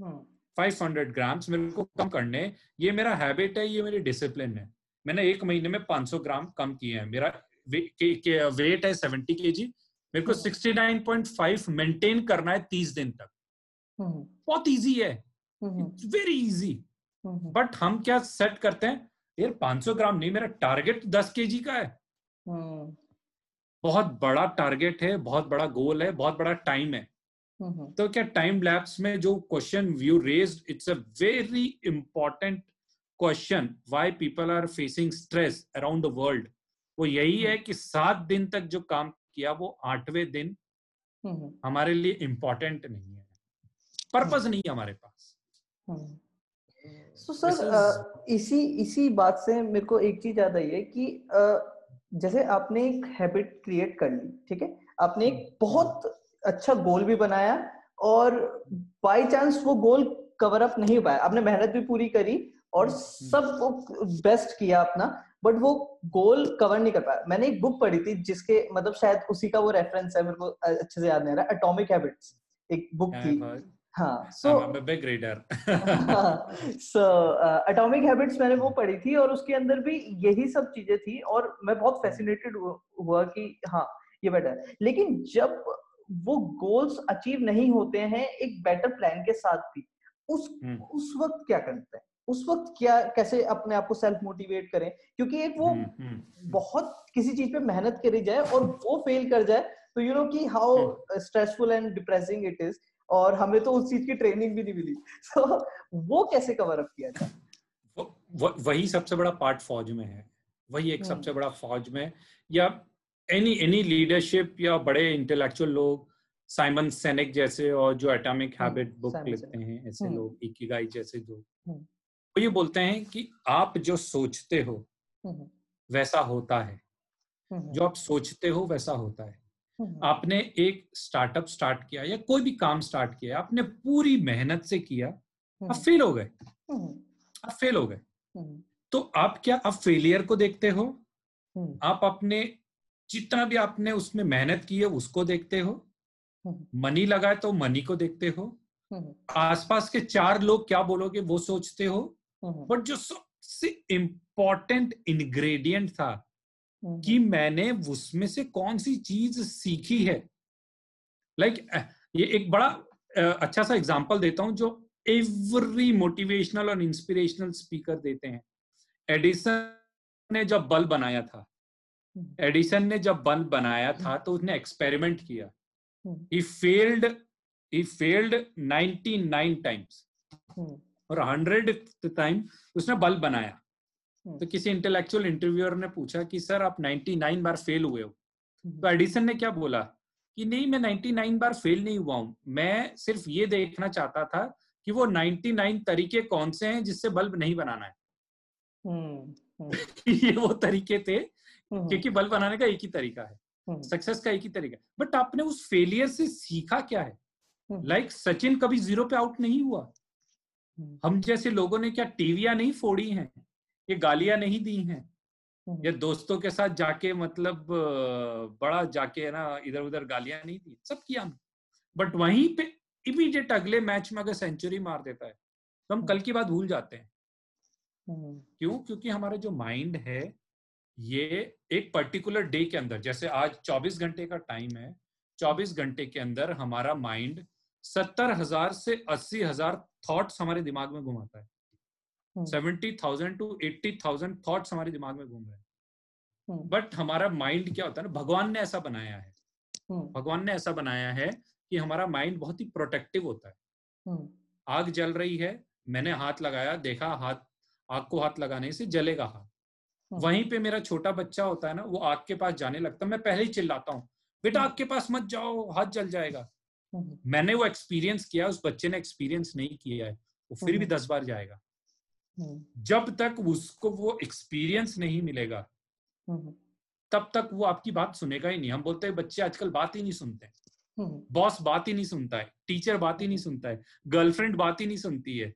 हम्म, 500 ग्राम्स मेरे को कम करने ये मेरा हैबिट है ये मेरी डिसिप्लिन है। मैंने एक महीने में 500 ग्राम कम किए हैं। मेरा वे, के, के, वेट है 70 केजी मेरे को 69.5 मेंटेन करना है 30 दिन तक। हम्म, बहुत इजी है। वेरी इजी बट हम क्या सेट करते हैं? यार 500 ग्राम नहीं मेरा टारगेट 10 केजी का है। बहुत बड़ा टारगेट है बहुत बड़ा गोल है बहुत बड़ा टाइम है। हम्म, तो क्या टाइम लैप्स में जो question you raise it's a very important question why people are facing stress around the world वो यही है कि सात दिन तक जो काम किया वो आठवें दिन हम्म, हमारे लिए इम्पोर्टेंट नहीं है। पर्पज नहीं है हमारे पास। हम्म। सो This सर इसी इसी बात से मेरे को एक चीज़ याद आई है कि जैसे आपने एक हैबिट क्रिएट कर ली ठीक है? आपने एक बहुत अच्छा गोल भी बनाया और बाय चांस वो गोल कवर अप नहीं हो पाया। आपने मेहनत भी पूरी करी और हम्म, सब बेस्ट किया अपना बट वो गोल कवर नहीं कर पाया। मैंने एक बुक पढ़ी थी जिसके मतलब शायद उसी का वो रेफरेंस है मेरे को अच्छे से याद नहीं आ रहा एटॉमिक हैबिट्स एक बुक थी। हाँ so I'm a big reader. So atomic habits मैंने वो पढ़ी थी और उसके अंदर भी यही सब चीज़ें थी और मैं बहुत फैसिनेटेड हुआ कि हाँ ये बेटर लेकिन जब वो गोल्स अचीव नहीं होते हैं एक बेटर प्लान के साथ भी उस हम्म, उस वक्त क्या करते हैं? उस वक्त क्या कैसे अपने आप को सेल्फ मोटिवेट करें? क्योंकि एक वो हम्म, हम्म, बहुत किसी चीज़ पे मेहनत करी जाए और वो फेल कर जाए तो यू नो कि how stressful and depressing it is और हमें तो उस चीज़ की ट्रेनिंग भी नहीं मिली। सो वो कैसे कवर अप किया जाए? वो- वो- वही सबसे बड़ा पार्ट फौज में है। वही एक हम्म। सबसे बड़ा फौज में। या एनी एनी लीडरशिप या बड़े इंटेलेक्चुअल लोग साइमन सेनेक जैसे और जो एटॉमिक हैबिट बुक लिखते हैं ऐसे हम्म। लोग इकिगाई जैसे लोग हम्म। वो ये बोलते हैं कि आप जो सोचते हो वैसा होता है। जो आप सोचते हो वैसा होता है। आपने एक स्टार्टअप स्टार्ट किया या कोई भी काम स्टार्ट किया आपने पूरी मेहनत से किया आप हम्म, फेल हो गए। हम्म, आप फेल हो गए। हम्म, तो आप क्या आप फेलियर को देखते हो? हम्म, आप अपने जितना भी आपने उसमें मेहनत की है उसको देखते हो? हम्म, मनी लगाए तो मनी को देखते हो? हम्म, आसपास के चार लोग क्या बोलोगे वो सोचते हो? हम्म, बट जो सबसे इम्पोर्टेंट इंग्रेडिएंट था हम्म, कि मैंने उसमें से कौन सी चीज़ सीखी है? लाइक like, ये एक बड़ा अच्छा सा एग्जांपल देता हूँ जो एवरी मोटिवेशनल और इंस्पिरेशनल स्पीकर देते हैं। एडिसन ने जब बल्ब बनाया था हम्म। एडिसन ने जब बल्ब बनाया था तो उसने एक्सपेरिमेंट किया। ही फेल्ड ही फेल्ड 99 टाइम्स और 100 टाइम उसने बल्ब बनाया। तो किसी इंटेलेक्चुअल इंटरव्यूअर ने पूछा कि सर आप 99 बार फेल हुए हो? तो एडिसन ने क्या बोला? कि नहीं मैं 99 बार फेल नहीं हुआ हूँ। मैं सिर्फ़ ये देखना चाहता था कि वो 99 तरीके कौन से हैं जिससे बल्ब नहीं बनाना है? ये वो तरीके थे क्योंकि बल्ब बनाने का एक ही तरीका है। सक्सेस का एक ही तरीका बट आपने उस फेलियर से सीखा क्या है? लाइक like, सचिन कभी ज़ीरो पे आउट नहीं हुआ? हम जैसे लोगों ने क्या टीवियाँ नहीं फोड़ी हैं? ये गालियाँ नहीं दी हैं। या दोस्तों के साथ जाके मतलब बड़ा जाके है ना इधर उधर गालियाँ नहीं दी सब किया बट वहीं पे इमीडिएट अगले मैच में अगर सेंचुरी मार देता है तो हम कल की बात भूल जाते हैं। क्यों? क्योंकि हमारा जो माइंड है ये एक पर्टिकुलर डे के अंदर जैसे आज 24 घंटे का टाइम है 24 घंटे के अंदर हमारा माइंड सत्तर हज़ार से अस्सी हज़ार थॉट्स हमारे दिमाग में घुमाता है। Seventy thousand to eighty thousand thought हमारे दिमाग में घूम रहे हैं। बट हमारा माइंड क्या होता है ना भगवान ने ऐसा बनाया है। भगवान ने ऐसा बनाया है कि हमारा माइंड बहुत ही प्रोटेक्टिव होता है। आग जल रही है मैंने हाथ लगाया देखा हाथ आग को हाथ लगाने से जलेगा हाथ। वहीं पे मेरा छोटा बच्चा होता है ना वो आग के पास जाने लगता है मैं पहले ही चिल्लाता हूँ बेटा आग के पास मत जाओ हाथ जल जाएगा। मैंने वो एक्सपीरियंस किया उस बच्चे ने एक्सपीरियंस नहीं किया है वो फिर भी दस बार जाएगा। जब तक उसको वो एक्सपीरियंस नहीं मिलेगा तब तक वो आपकी बात सुनेगा ही नहीं। हम बोलते हैं बच्चे आजकल बात ही नहीं सुनते बॉस बात ही नहीं सुनता है टीचर बात ही नहीं सुनता है गर्लफ्रेंड बात ही नहीं सुनती है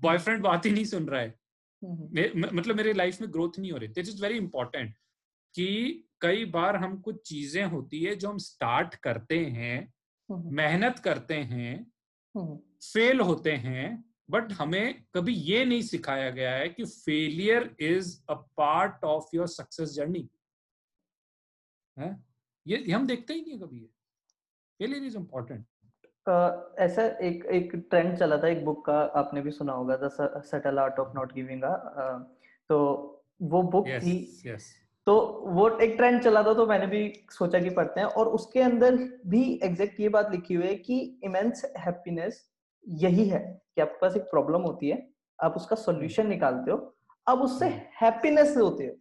बॉयफ्रेंड बात ही नहीं सुन रहा है। मे, मतलब मेरे लाइफ में ग्रोथ नहीं हो रही। दिस इज़ वेरी इंपॉर्टेंट कि कई बार हम कुछ चीज़ें होती है जो हम स्टार्ट करते हैं मेहनत करते हैं फेल होते हैं बट हमें कभी ये नहीं सिखाया गया है कि failure is a part of your success journey है? ये हम देखते ही नहीं कभी फेलियर इज़ इम्पोर्टेंट ऐसा एक एक ट्रेंड चला था एक बुक का आपने भी सुना होगा the subtle art of not giving तो वो बुक yes, थी। yes. तो वो एक ट्रेंड चला था तो मैंने भी सोचा कि पढ़ते हैं और उसके अंदर भी एग्जैक्ट ये बात लिखी हुई है कि इमेंस हैप्पीनेस यही है कि आपके पास एक प्रॉब्लम होती है आप उसका सॉल्यूशन निकालते हो अब उससे हैप्पीनेस. होती है।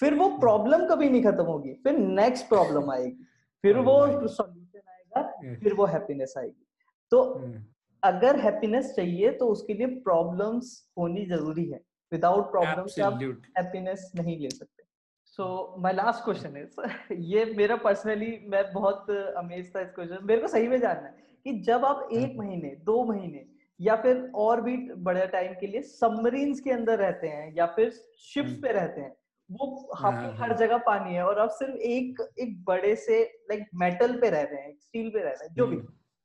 फिर वो प्रॉब्लम. कभी नहीं खत्म होगी फिर नेक्स्ट प्रॉब्लम आएगी। फिर वो सॉल्यूशन आएगा फिर वो हैप्पीनेस आएगी। तो hmm. अगर हैप्पीनेस चाहिए तो उसके लिए प्रॉब्लम्स होनी ज़रूरी है। विदाउट प्रॉब्लम्स आप हैप्पीनेस नहीं ले सकते। So my last question is ये मेरा पर्सनली मैं बहुत अमेज था इस क्वेश्चन मेरे को सही में जानना है। कि जब आप एक hmm. महीने दो महीने या फिर और भी बड़े टाइम के लिए सबमरीन्स के अंदर रहते हैं या फिर शिप्स hmm. पे रहते हैं वो हाँ, हाँ, हर हाँ। जगह पानी है और आप सिर्फ़ एक एक बड़े से लाइक मेटल पे रह रहे हैं स्टील पे रह रहे हैं जो भी।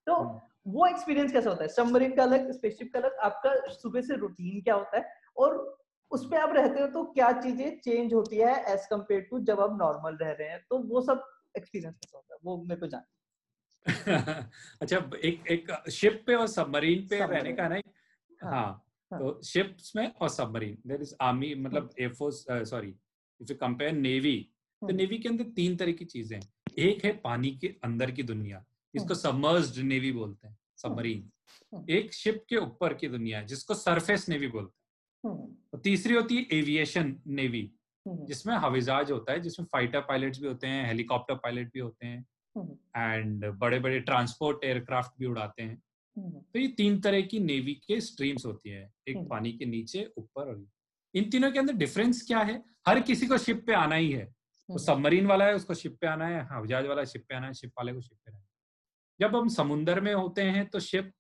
तो वो एक्सपीरियंस कैसा होता है? सबमरीन का अलग स्पेसशिप का अलग आपका सुबह से रूटीन क्या होता है? और उस पर आप रहते हो तो क्या चीज़ें चेंज होती है एज कंपेयर टू जब आप नॉर्मल रह रहे हैं? तो वो सब एक्सपीरियंस कैसा होता है? वो मेरे को जान अच्छा एक एक शिप पे और सबमरीन पे रहने का ना हाँ, हाँ, हाँ। तो शिप्स में और सबमरीन देयर इज़ आर्मी मतलब air force sorry if you compare navy तो नेवी हाँ। के अंदर तीन तरह की चीज़ें हैं। एक है पानी के अंदर की दुनिया इसको सबमर्ज्ड हाँ। नेवी बोलते हैं सबमरीन हाँ। हाँ। एक शिप के ऊपर की दुनिया है जिसको सरफेस नेवी बोलते हैं। और तीसरी होती है एविएशन नेवी जिसमें हवाईजहाज होता है जिसमें फाइटर पायलट्स भी होते हैं हेलीकॉप्टर पायलट भी होते हैं। एंड बड़े बड़े ट्रांसपोर्ट एयरक्राफ्ट भी उड़ाते हैं। तो ये तीन तरह की नेवी के स्ट्रीम्स होती है एक पानी के नीचे ऊपर और इन तीनों के अंदर डिफरेंस क्या है? हर किसी को शिप पे आना ही है। तो सबमरीन वाला है उसको शिप पे आना है हवाई जहाज़ वाला शिप पे आना है शिप वाले को शिप पे रहना है। जब हम समुन्दर में होते हैं तो शिप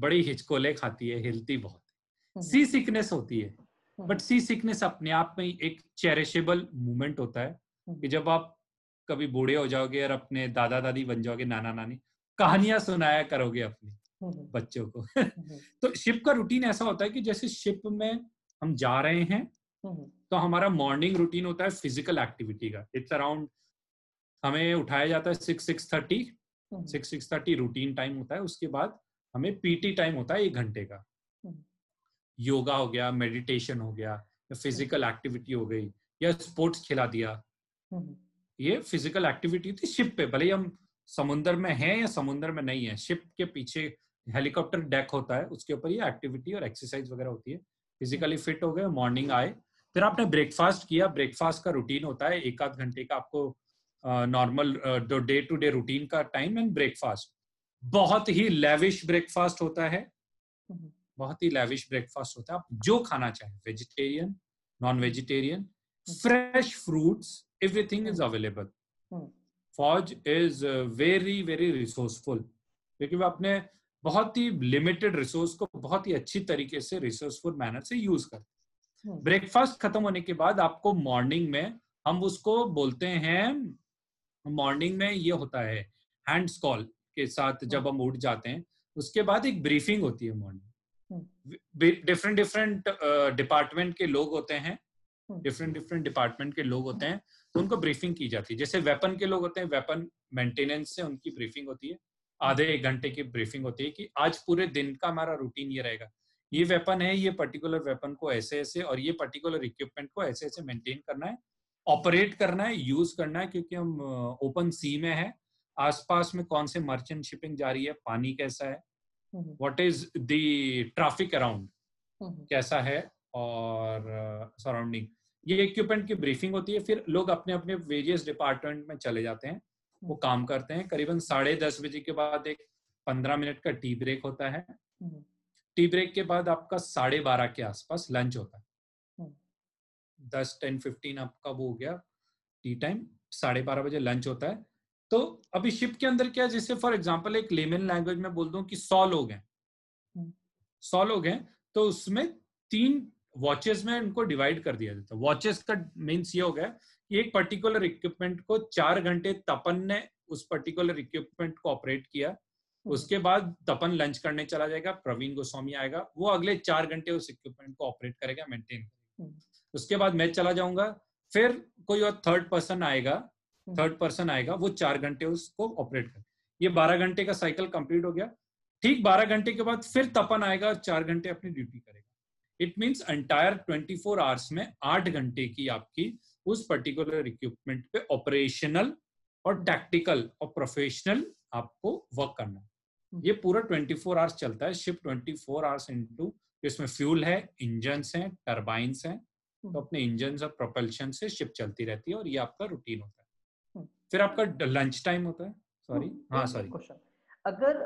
बड़ी हिचकोले खाती है हिलती बहुत है। सी हम्म। सिकनेस होती है। बट सी सिकनेस अपने आप में एक चेरिशेबल मूवमेंट होता है हम्म। कि जब आप कभी बूढ़े हो जाओगे और अपने दादा दादी बन जाओगे नाना नानी कहानियाँ सुनाया करोगे अपने हम्म। बच्चों को। तो शिप का रूटीन ऐसा होता है कि जैसे शिप में हम जा रहे हैं हम्म, तो हमारा मॉर्निंग रूटीन होता है फ़िज़िकल एक्टिविटी का। इट्स अराउंड हमें उठाया जाता है six six thirty. Hmm, six six thirty routine time होता है उसके बाद हमें पीटी टाइम होता है एक घंटे का। हम्म। योगा हो गया मेडिटेशन हो गया या फ़िज़िकल एक्टिविटी हो गई या स्पोर्ट्स खिला दिया। हम्म, ये फ़िज़िकल एक्टिविटी थी शिप पे भले ही हम समुंदर में हैं या समुंदर में नहीं है शिप के पीछे हेलीकॉप्टर डेक होता है उसके ऊपर ये एक्टिविटी और एक्सरसाइज वगैरह होती है। फिजिकली फिट हो गए मॉर्निंग आए। फिर आपने ब्रेकफास्ट किया ब्रेकफास्ट का रूटीन होता है एक आध घंटे का आपको normal day to day routine का टाइम एंड ब्रेकफास्ट बहुत ही लेविश ब्रेकफास्ट होता है। बहुत ही लेविश ब्रेकफास्ट होता है। आप जो खाना चाहें vegetarian non vegetarian fresh fruits everything is available hmm, फौज इज़ वेरी वेरी रिसोर्सफुल क्योंकि वो अपने बहुत ही लिमिटेड रिसोर्स को बहुत ही अच्छी तरीके से रिसोर्सफुल मैनर से यूज़ करते हैं। ब्रेकफास्ट खत्म होने के बाद आपको मॉर्निंग में हम उसको बोलते हैं मॉर्निंग में ये होता है हैंड्स कॉल के साथ जब हम उठ जाते हैं उसके बाद एक ब्रीफिंग होती है मॉर्निंग डिफरेंट डिफरेंट डिपार्टमेंट के लोग होते हैं। डिफरेंट डिफरेंट डिपार्टमेंट के लोग होते हैं। तो उनको ब्रीफिंग की जाती है। जैसे वेपन के लोग होते हैं वेपन मेंटेनेंस से उनकी ब्रीफिंग होती है। आधे एक घंटे की ब्रीफिंग होती है कि आज पूरे दिन का हमारा रूटीन ये रहेगा। ये वेपन है ये पर्टिकुलर वेपन को ऐसे ऐसे और ये पर्टिकुलर इक्विपमेंट को ऐसे ऐसे मेंटेन करना है। ऑपरेट करना है यूज़ करना है क्योंकि हम ओपन सी में है। आसपास में कौन से मर्चेंट शिपिंग जा रही है पानी कैसा है? What is the traffic around कैसा है? और सराउंडिंग ये इक्विपमेंट की ब्रीफिंग होती है फिर लोग अपने अपने वेरियस डिपार्टमेंट में चले जाते हैं वो काम करते हैं। करीबन साढ़े दस बजे के बाद एक पंद्रह मिनट का टी ब्रेक होता है। हम्म, टी ब्रेक के बाद आपका साढ़े बारह के आसपास लंच होता है। हम्म। दस टेन फिफ्टीन आपका वो हो गया टी टाइम साढ़े बारह बजे लंच होता है। तो अभी शिप के अंदर क्या है जैसे फॉर एग्ज़ाम्पल एक लेमन लैंग्वेज में बोल दूँ कि सौ लोग हैं। हम्म। सौ लोग हैं तो उसमें तीन वॉचेस में उनको डिवाइड कर दिया जाता है। वॉचेस का मीन्स ये हो गया कि एक पर्टिकुलर इक्विपमेंट को चार घंटे तपन ने उस पर्टिकुलर इक्विपमेंट को ऑपरेट किया। उसके बाद तपन लंच करने चला जाएगा प्रवीण गोस्वामी आएगा वो अगले चार घंटे उस इक्विपमेंट को ऑपरेट करेगा मेंटेन करेगा। हम्म। उसके बाद मैं चला जाऊँगा फिर कोई और थर्ड पर्सन आएगा हम्म। थर्ड पर्सन आएगा वो चार घंटे उसको ऑपरेट कर। ये बारह घंटे का साइकिल कंप्लीट हो गया। ठीक बारह घंटे के बाद फिर तपन आएगा और चार घंटे अपनी ड्यूटी करेगा। It means entire twenty four hours में आठ घंटे की आपकी उस पर्टिकुलर इक्विपमेंट पे ऑपरेशनल और टैक्टिकल और प्रोफेशनल आपको वर्क करना है। ये पूरा 24 आवर्स चलता है। शिप 24 आवर्स इनटू इसमें फ्यूल है इंजन हैं टरबाइंस हैं तो अपने इंजन और प्रोपल्शन से शिप चलती रहती है और ये आपका रूटीन होता है। हम्म। फिर आपका लंच टाइम होता है। सॉरी हम्म, हाँ सॉरी अगर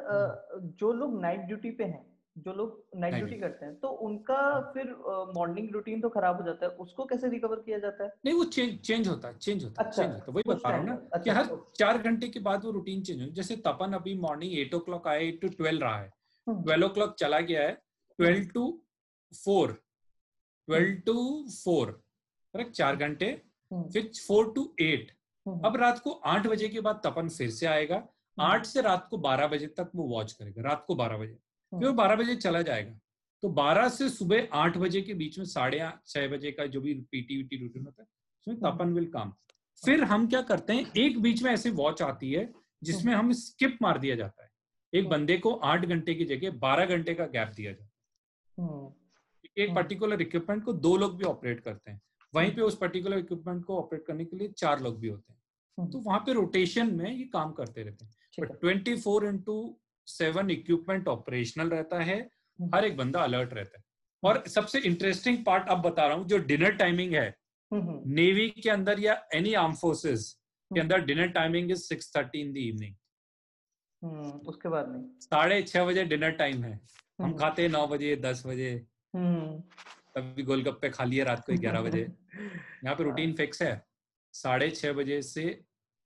जो लोग नाइट ड्यूटी पे हैं जो लोग नाइट ड्यूटी करते हैं तो उनका फिर मॉर्निंग रूटीन तो खराब हो जाता है उसको कैसे रिकवर किया जाता है? नहीं वो चेंज चेंज होता है चेंज होता है अच्छा, चेंज होता है। वही बता रहा हूँ ना बाद, कि अच्छा, हर तो- चार घंटे के बाद वो रूटीन चेंज हो। जैसे तपन अभी मॉर्निंग एट ओ क्लॉक आए टू ट्वेल्व रहा है। ट्वेल्व ओ क्लॉक चला गया है twelve to four twelve to four correct चार घंटे हम्म, फिर फोर टू एट अब रात को आठ बजे के बाद तपन फिर से आएगा हम्म, आठ से रात को बारह बजे तक वो वॉच करेगा रात को बारह बजे। फिर वो बारह बजे चला जाएगा। तो बारह से सुबह आठ बजे के बीच में साढ़े छह बजे का जो भी पीटी वीटी रूटीन होता है उसमें हम्म। तपन विल काम फिर हम क्या करते हैं एक बीच में ऐसी वॉच आती है जिसमें हम स्किप मार दिया जाता है। एक बंदे को आठ घंटे की जगह बारह घंटे का गैप दिया जाता है। एक। पर्टिकुलर इक्विपमेंट को दो लोग भी ऑपरेट करते हैं। वहीं पे उस पर्टिकुलर इक्विपमेंट को ऑपरेट करने के लिए चार लोग भी होते हैं। तो वहाँ पे रोटेशन में ये काम करते रहते हैं। बट है। Twenty four into seven equipment operational रहता है हम्म, हर एक बंदा अलर्ट रहता है। और सबसे इंटरेस्टिंग पार्ट अब बता रहा हूँ जो डिनर टाइमिंग है हम्म, हम्म, नेवी के अंदर या एनी आर्म फोर्सेस के हम्म। अंदर dinner timing is six thirty in the evening hmm, उसके बाद नहीं। साढ़े छह बजे डिनर टाइम है। हम हम्म, खाते हैं नौ बजे दस बजे। हम्म, तभी गोलगप्पे खा लिए रात को ग्यारह बजे। यहाँ पे रूटीन फिक्स है। साढ़े छह बजे से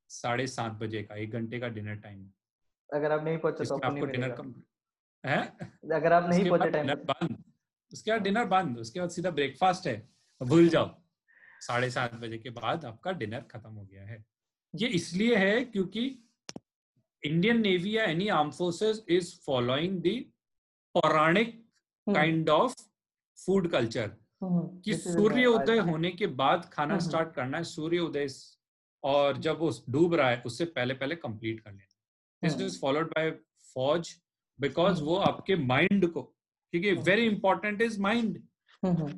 साढ़े सात बजे का एक घंटे का डिनर टाइम अगर आप नहीं पहुँचे तो आपको डिनर कम है? अगर आप नहीं पहुँचे टाइम डिनर बंद। उसके बाद डिनर बंद। उसके बाद सीधा ब्रेकफास्ट है। भूल जाओ। साढ़े सात बजे के बाद आपका डिनर खत्म हो गया है। ये इसलिए है क्योंकि इंडियन नेवी या any arm forces is following the पौराणिक काइंड ऑफ़ फ़ूड कल्चर कि सूर्य उदय होने के बाद खाना स्टार्ट करना है सूर्य उदय और जब वो डूब रहा है उससे पहले पहले कंप्लीट कर लेना। दिस इज़ फॉलोड बाय फौज बिकॉज़ वो आपके माइंड को क्योंकि very important is mind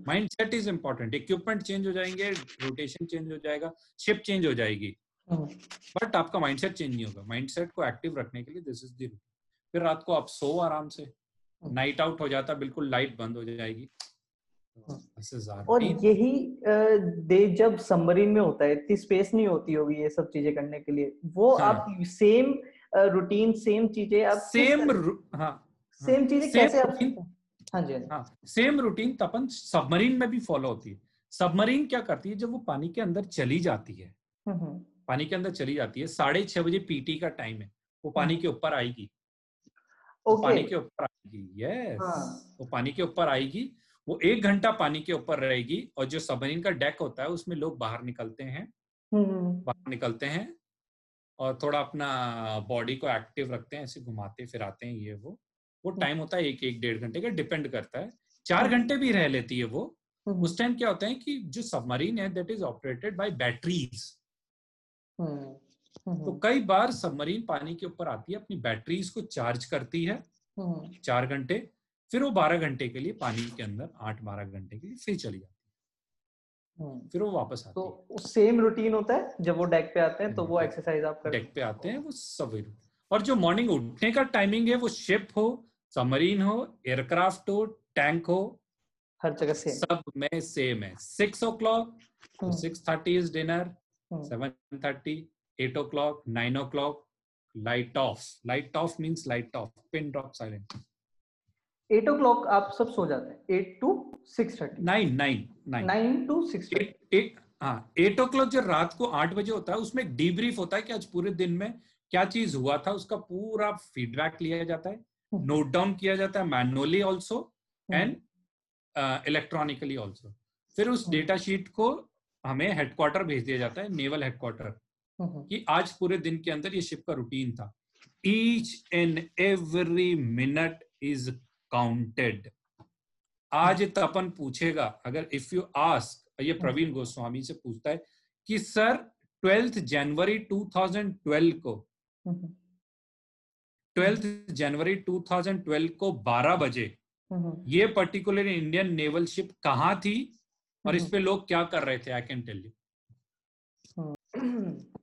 mind set is important equipment change हो जाएँगे रोटेशन चेंज हो जाएगा शिप चेंज हो जाएगी। बट आपका माइंडसेट चेंज नहीं होगा। माइंडसेट को एक्टिव रखने के लिए दिस इज़ दी फिर रात को आप सो आराम से। नाइट आउट हो जाता बिल्कुल लाइट बंद हो जाएगी। और यही डे जब सबमरीन में होता है इतनी स्पेस नहीं होती होगी ये सब चीज़ें करने के लिए। वो हाँ. आप सेम रूटीन सेम चीज़ें आप सेम हाँ सेम चीज़ें कैसे हाँ? जी हाँ सेम रूटीन तपन सबमरीन में भी फॉलो होती है। सबमरीन क्या करती है जब वो पानी के अंदर चली जाती है। पानी के अंदर चली जाती है साढ़े छह बजे पीटी का टाइम है वो पानी के ऊपर आएगी। okay. पानी के ऊपर आएगी यस हाँ. वो पानी के ऊपर आएगी वो एक घंटा पानी के ऊपर रहेगी और जो सबमरीन का डेक होता है उसमें लोग बाहर निकलते हैं। बाहर निकलते हैं और थोड़ा अपना बॉडी को एक्टिव रखते हैं ऐसे घुमाते फिराते हैं ये वो। वो टाइम होता है एक एक डेढ़ घंटे का डिपेंड करता है। चार घंटे भी रह लेती है वो। उस टाइम क्या होता है कि जो सबमरीन है that is operated by batteries तो कई बार सबमरीन पानी के ऊपर आती है अपनी बैटरीज को चार्ज करती है। चार घंटे फिर वो बारह घंटे के लिए पानी के अंदर आठ बारह घंटे के लिए फिर चली जाती है। फिर वो वापस आती तो है। सेम रूटीन होता है जब वो डेक पे आते हैं तो वो एक्सरसाइज आप करते डेक पे आते हैं वो सब और जो मॉर्निंग उठने का टाइमिंग है वो शिप हो सबमरीन हो एयरक्राफ्ट हो टैंक हो हर जगह सेम सब में सेम है। Six o'clock six thirty is dinner seven thirty eight o'clock nine o'clock light off light off means light off pin drop silent eight o'clock आप सब सो जाते हैं। Eight to six thirty nine nine nine to six हाँ eight o'clock जो रात को आठ बजे होता है उसमें डीब्रीफ होता है कि आज पूरे दिन में क्या चीज़ हुआ था उसका पूरा फीडबैक लिया जाता है। नोट डाउन किया जाता है manually also and electronically also फिर उस डेटा हम्म। शीट को हमें हेडक्वार्टर भेज दिया जाता है नेवल हेडक्वार्टर कि आज पूरे दिन के अंदर ये शिप का रूटीन था। Each and every minute is counted आज तपन पूछेगा, अगर इफ़ यू आस्क ये प्रवीण गोस्वामी से पूछता है कि सर ट्वेल्थ जनवरी 2012 को ट्वेल्थ जनवरी 2012 को 12 बजे, ये पर्टिकुलर इंडियन नेवल शिप कहाँ थी और इस पे लोग क्या कर रहे थे? आई कैन टेल यू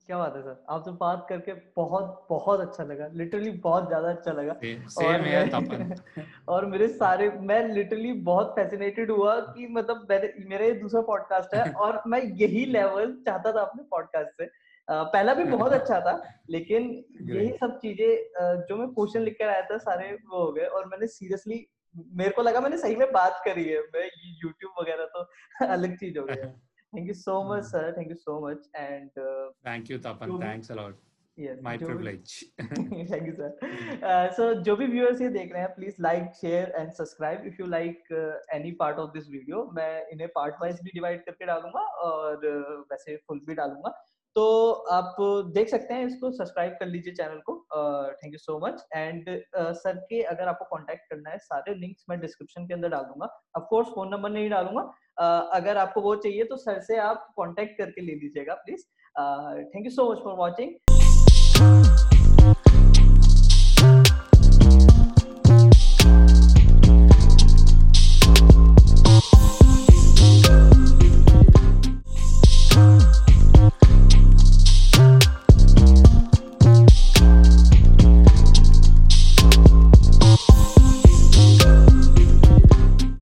क्या बात है सर? आपसे बात करके बहुत बहुत अच्छा लगा। लिटरली बहुत ज़्यादा अच्छा लगा। सेम है और मेरे सारे मैं लिटरली बहुत फैसिनेटेड हुआ कि मतलब मेरे मेरा ये दूसरा पॉडकास्ट है और मैं यही लेवल चाहता था अपने पॉडकास्ट से। पहला भी बहुत अच्छा था लेकिन यही सब चीज़ें जो मैं क्वेश्चन लिख कर आया था सारे वो हो गए। और मैंने सीरियसली मेरे को लगा मैंने सही में बात करी है। मैं यूट्यूब वगैरह तो अलग चीज़ हो गया thank you so much sir thank you so much and thank you Tapan thanks a lot yes my privilege. Thank you sir. Uh, so जो भी viewers ये देख रहे हैं please like share and subscribe if you like uh, any part of this video. मैं इन्हें part wise भी divide करके डालूँगा और uh, वैसे full भी डालूँगा। तो आप देख सकते हैं इसको सब्सक्राइब कर लीजिए चैनल को। Thank you so much and sir के अगर आपको कांटेक्ट करना है सारे लिंक्स मैं डिस्क्रिप्शन के अंदर डाल दूँगा ऑफ़ कोर्स फ़ोन नंबर नहीं डालूँगा। uh, अगर आपको वो चाहिए तो सर से आप कॉन्टेक्ट करके ले लीजिएगा please thank you so much for watching